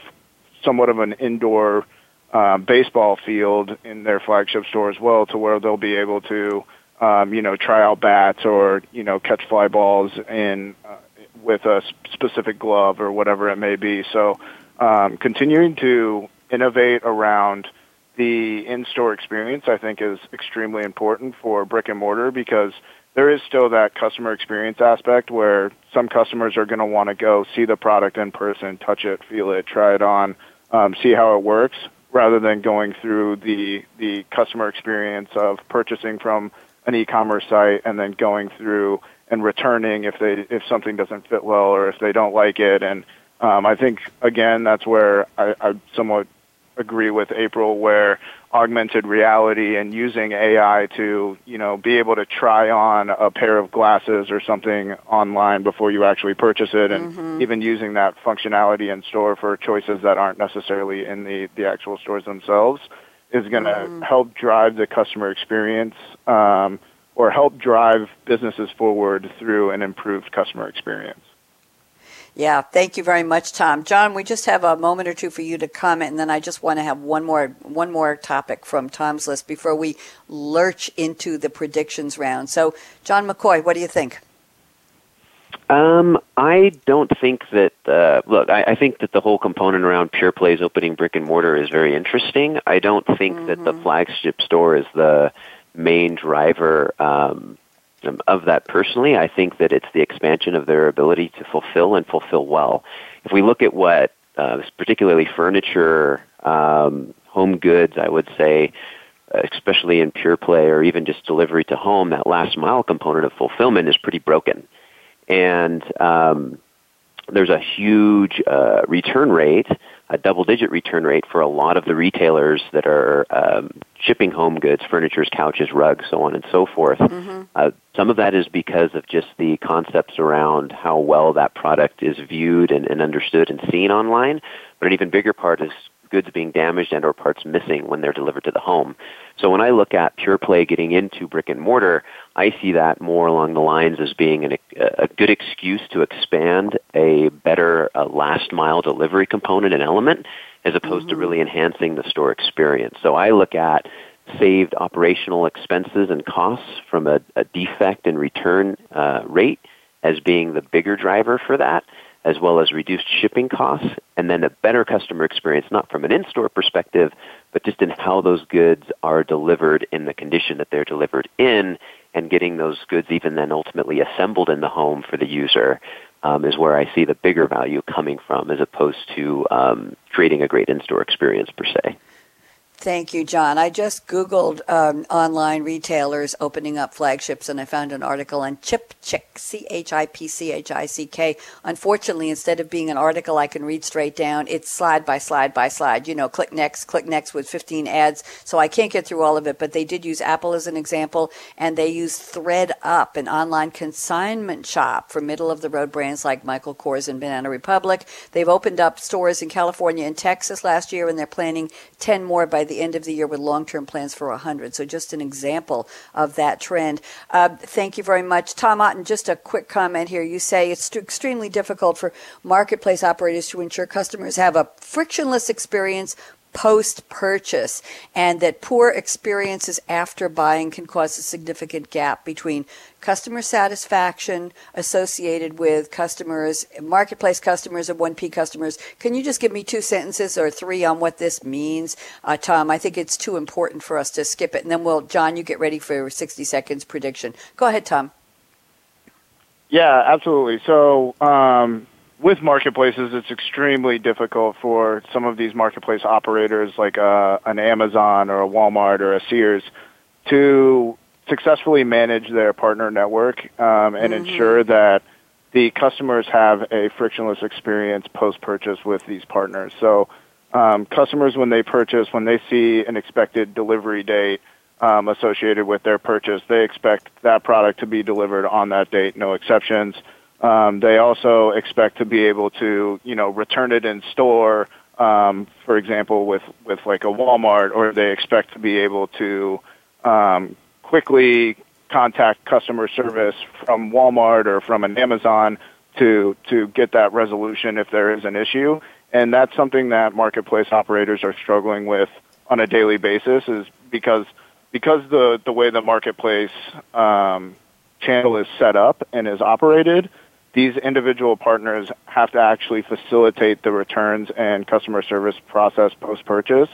somewhat of an indoor uh, baseball field in their flagship store as well, to where they'll be able to, um, you know, try out bats or you know catch fly balls in uh, with a specific glove or whatever it may be. So, um, continuing to innovate around the in-store experience, I think, is extremely important for brick and mortar because there is still that customer experience aspect where some customers are going to want to go see the product in person, touch it, feel it, try it on, um, see how it works, rather than going through the the customer experience of purchasing from an e-commerce site and then going through and returning if they if something doesn't fit well or if they don't like it. And um, I think again that's where I, I somewhat agree with April where augmented reality and using AI to, you know, be able to try on a pair of glasses or something online before you actually purchase it and mm-hmm. even using that functionality in store for choices that aren't necessarily in the, the actual stores themselves is going to mm-hmm. help drive the customer experience um, or help drive businesses forward through an improved customer experience. Yeah, thank you very much, Tom. John, we just have a moment or two for you to comment, and then I just want to have one more one more topic from Tom's list before we lurch into the predictions round. So, John McCoy, what do you think? Um, I don't think that. Uh, look, I, I think that the whole component around pure plays opening brick and mortar is very interesting. I don't think mm-hmm. that the mm-hmm. flagship store is the main driver um, of that personally. I think that it's the expansion of their ability to fulfill and fulfill well. If we look at what, uh, particularly furniture, um, home goods, I would say, especially in pure play or even just delivery to home, that last mile component of fulfillment is pretty broken. And um, there's a huge uh, return rate a double digit return rate for a lot of the retailers that are um, shipping home goods, furniture, couches, rugs, so on and so forth. Mm-hmm. Uh, some of that is because of just the concepts around how well that product is viewed and, and understood and seen online. But an even bigger part is goods being damaged and or parts missing when they're delivered to the home. So when I look at pure play getting into brick and mortar, I see that more along the lines as being an, a good excuse to expand a better uh, last mile delivery component and element as opposed mm-hmm. to really enhancing the store experience. So I look at saved operational expenses and costs from a, a defect and return uh, rate as being the bigger driver for that as well as reduced shipping costs, and then a better customer experience, not from an in-store perspective, but just in how those goods are delivered in the condition that they're delivered in, and getting those goods even then ultimately assembled in the home for the user um, is where I see the bigger value coming from, as opposed to um, creating a great in-store experience per se. Thank you, John. I just Googled um, online retailers opening up flagships and I found an article on Chip Chick, C H I P C H I C K. Unfortunately, instead of being an article I can read straight down, it's slide by slide by slide. You know, click next, click next with 15 ads. So I can't get through all of it, but they did use Apple as an example and they use ThredUp, an online consignment shop for middle of the road brands like Michael Kors and Banana Republic. They've opened up stores in California and Texas last year and they're planning 10 more by the end of the year with long term plans for 100. So, just an example of that trend. Uh, thank you very much. Tom Otten, just a quick comment here. You say it's extremely difficult for marketplace operators to ensure customers have a frictionless experience post purchase and that poor experiences after buying can cause a significant gap between customer satisfaction associated with customers, marketplace customers and 1P customers. Can you just give me two sentences or three on what this means, uh, Tom? I think it's too important for us to skip it. And then we'll, John, you get ready for your 60 seconds prediction. Go ahead, Tom. Yeah, absolutely. So, um, with marketplaces, it's extremely difficult for some of these marketplace operators, like uh, an Amazon or a Walmart or a Sears, to successfully manage their partner network um, and mm-hmm. ensure that the customers have a frictionless experience post-purchase with these partners. So um, customers, when they purchase, when they see an expected delivery date um, associated with their purchase, they expect that product to be delivered on that date, no exceptions. Um, they also expect to be able to, you know, return it in store, um, for example, with, with like a Walmart, or they expect to be able to um, quickly contact customer service from Walmart or from an Amazon to to get that resolution if there is an issue. And that's something that marketplace operators are struggling with on a daily basis is because because the the way the marketplace um, channel is set up and is operated, these individual partners have to actually facilitate the returns and customer service process post purchase,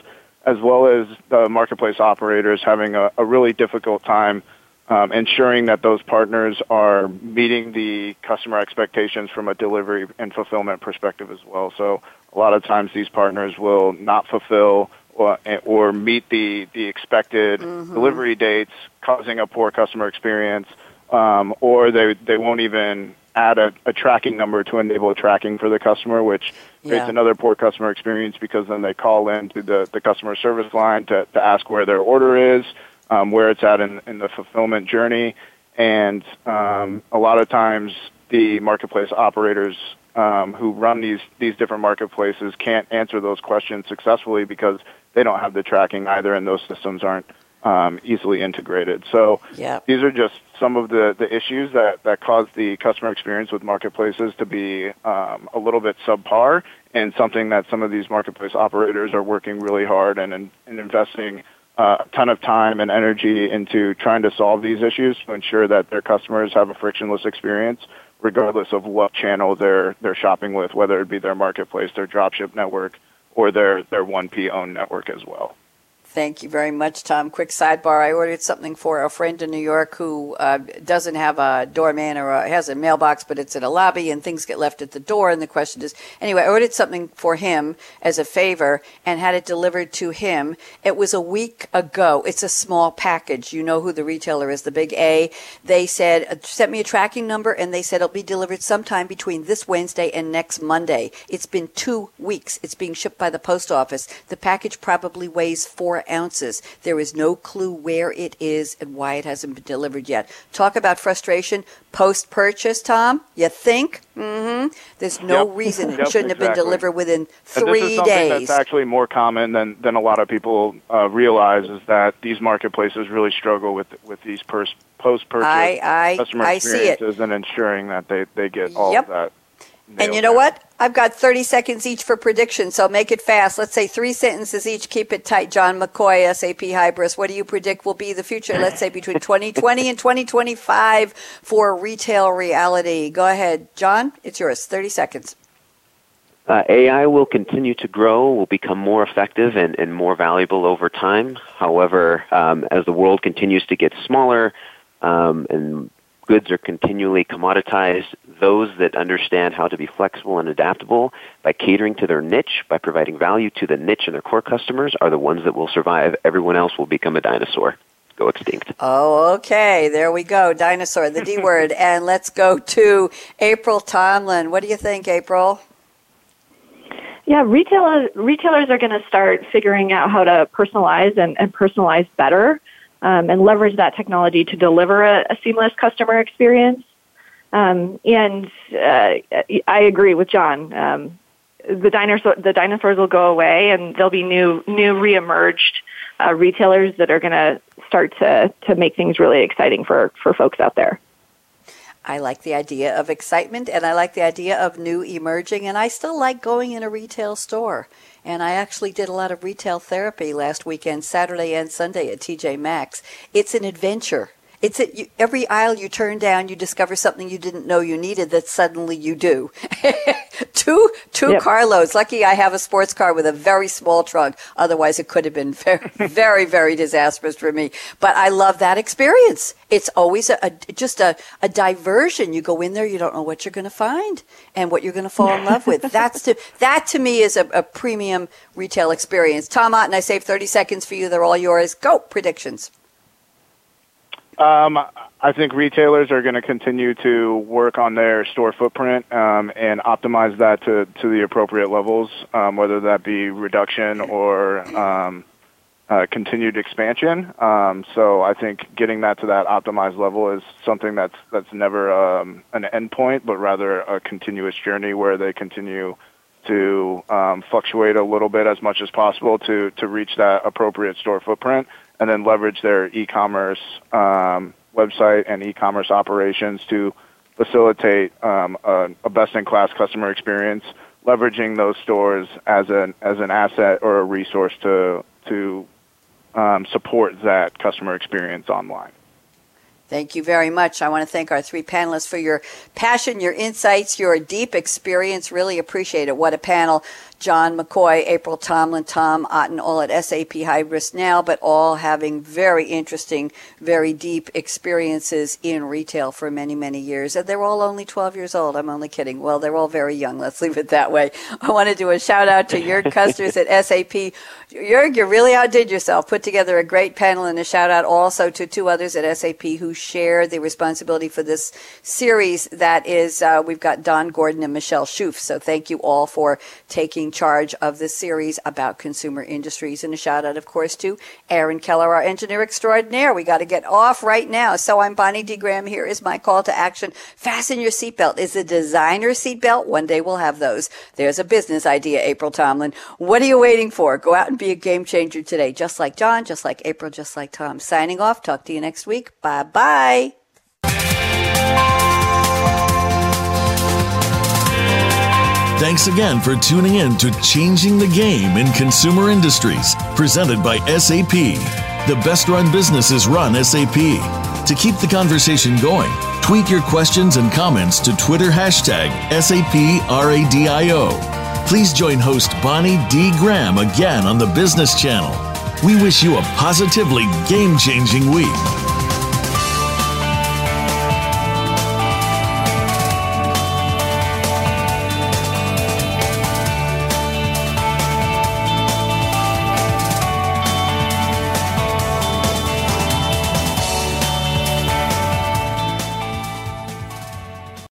as well as the marketplace operators having a, a really difficult time um, ensuring that those partners are meeting the customer expectations from a delivery and fulfillment perspective as well. So a lot of times these partners will not fulfill or, or meet the, the expected mm-hmm. delivery dates, causing a poor customer experience, um, or they, they won't even add a, a, tracking number to enable tracking for the customer, which yeah. creates another poor customer experience because then they call in to the, the customer service line to, to ask where their order is um, where it's at in, in the fulfillment journey. And um, a lot of times, the marketplace operators um, who run these these different marketplaces can't answer those questions successfully because they don't have the tracking either, and those systems aren't um, easily integrated. So these are just some of the, the issues that, that cause the customer experience with marketplaces to be um, a little bit subpar, and something that some of these marketplace operators are working really hard and, and, and investing uh, a ton of time and energy into trying to solve these issues to ensure that their customers have a frictionless experience regardless of what channel they're they're shopping with, whether it be their marketplace, their dropship network, or their their 1P owned network as well. Thank you very much, Tom. Quick sidebar. I ordered something for a friend in New York who uh, doesn't have a doorman or a, has a mailbox, but it's in a lobby and things get left at the door. And the question is, anyway, I ordered something for him as a favor and had it delivered to him. It was a week ago. It's a small package. You know who the retailer is, the big A. They said, uh, sent me a tracking number and they said it'll be delivered sometime between this Wednesday and next Monday. It's been two weeks. It's being shipped by the post office. The package probably weighs four ounces. There is no clue where it is and why it hasn't been delivered yet. Talk about frustration post purchase, Tom. You think? Mm-hmm. There's no yep. reason it yep, shouldn't exactly. have been delivered within three and this is something days. That's actually more common than, than a lot of people uh, realize is that these marketplaces really struggle with with these post purchase customer I experiences and ensuring that they, they get all yep. of that. And you know what? I've got 30 seconds each for prediction, so make it fast. Let's say three sentences each. Keep it tight. John McCoy, SAP Hybris. What do you predict will be the future, let's say, between 2020 and 2025 for retail reality? Go ahead, John. It's yours. 30 seconds. Uh, AI will continue to grow, will become more effective and, and more valuable over time. However, um, as the world continues to get smaller um, and goods are continually commoditized. Those that understand how to be flexible and adaptable by catering to their niche, by providing value to the niche and their core customers, are the ones that will survive. Everyone else will become a dinosaur. Go extinct. Oh, okay. There we go. Dinosaur, the D word. and let's go to April Tomlin. What do you think, April? Yeah, retailers retailers are going to start figuring out how to personalize and, and personalize better um, and leverage that technology to deliver a, a seamless customer experience. Um, and uh, I agree with John. Um, the dinosaur, the dinosaurs will go away, and there'll be new, new reemerged uh, retailers that are going to start to to make things really exciting for for folks out there. I like the idea of excitement and I like the idea of new emerging and I still like going in a retail store. And I actually did a lot of retail therapy last weekend, Saturday and Sunday at TJ Maxx. It's an adventure. It's you, every aisle you turn down, you discover something you didn't know you needed that suddenly you do. two two yep. carloads. Lucky I have a sports car with a very small trunk. Otherwise, it could have been very, very, very disastrous for me. But I love that experience. It's always a, a just a, a diversion. You go in there, you don't know what you're going to find and what you're going to fall in love with. That's to that to me is a, a premium retail experience. Tom Otten, I saved 30 seconds for you. They're all yours. Go predictions. Um, I think retailers are going to continue to work on their store footprint um, and optimize that to, to the appropriate levels, um, whether that be reduction or um, uh, continued expansion. Um, so I think getting that to that optimized level is something that's that's never um, an endpoint, but rather a continuous journey where they continue to um, fluctuate a little bit as much as possible to to reach that appropriate store footprint, and then leverage their e-commerce um, website and e-commerce operations to facilitate um, a, a best-in-class customer experience, leveraging those stores as an as an asset or a resource to to um, support that customer experience online. Thank you very much. I want to thank our three panelists for your passion, your insights, your deep experience. Really appreciate it. What a panel. John McCoy, April Tomlin, Tom Otten, all at SAP Hybris now, but all having very interesting, very deep experiences in retail for many, many years. And they're all only 12 years old. I'm only kidding. Well, they're all very young. Let's leave it that way. I want to do a shout out to Jörg Custers at SAP. Jörg, you really outdid yourself. Put together a great panel and a shout out also to two others at SAP who share the responsibility for this series. That is, uh, we've got Don Gordon and Michelle Schoof. So thank you all for taking taking charge of this series about consumer industries. And a shout out, of course, to Aaron Keller, our engineer extraordinaire. We got to get off right now. So I'm Bonnie D. Graham. Here is my call to action. Fasten your seatbelt. Is a designer seatbelt? One day we'll have those. There's a business idea, April Tomlin. What are you waiting for? Go out and be a game changer today, just like John, just like April, just like Tom. Signing off. Talk to you next week. Bye bye. Thanks again for tuning in to Changing the Game in Consumer Industries, presented by SAP. The best run businesses run SAP. To keep the conversation going, tweet your questions and comments to Twitter hashtag SAPRADIO. Please join host Bonnie D. Graham again on the Business Channel. We wish you a positively game changing week.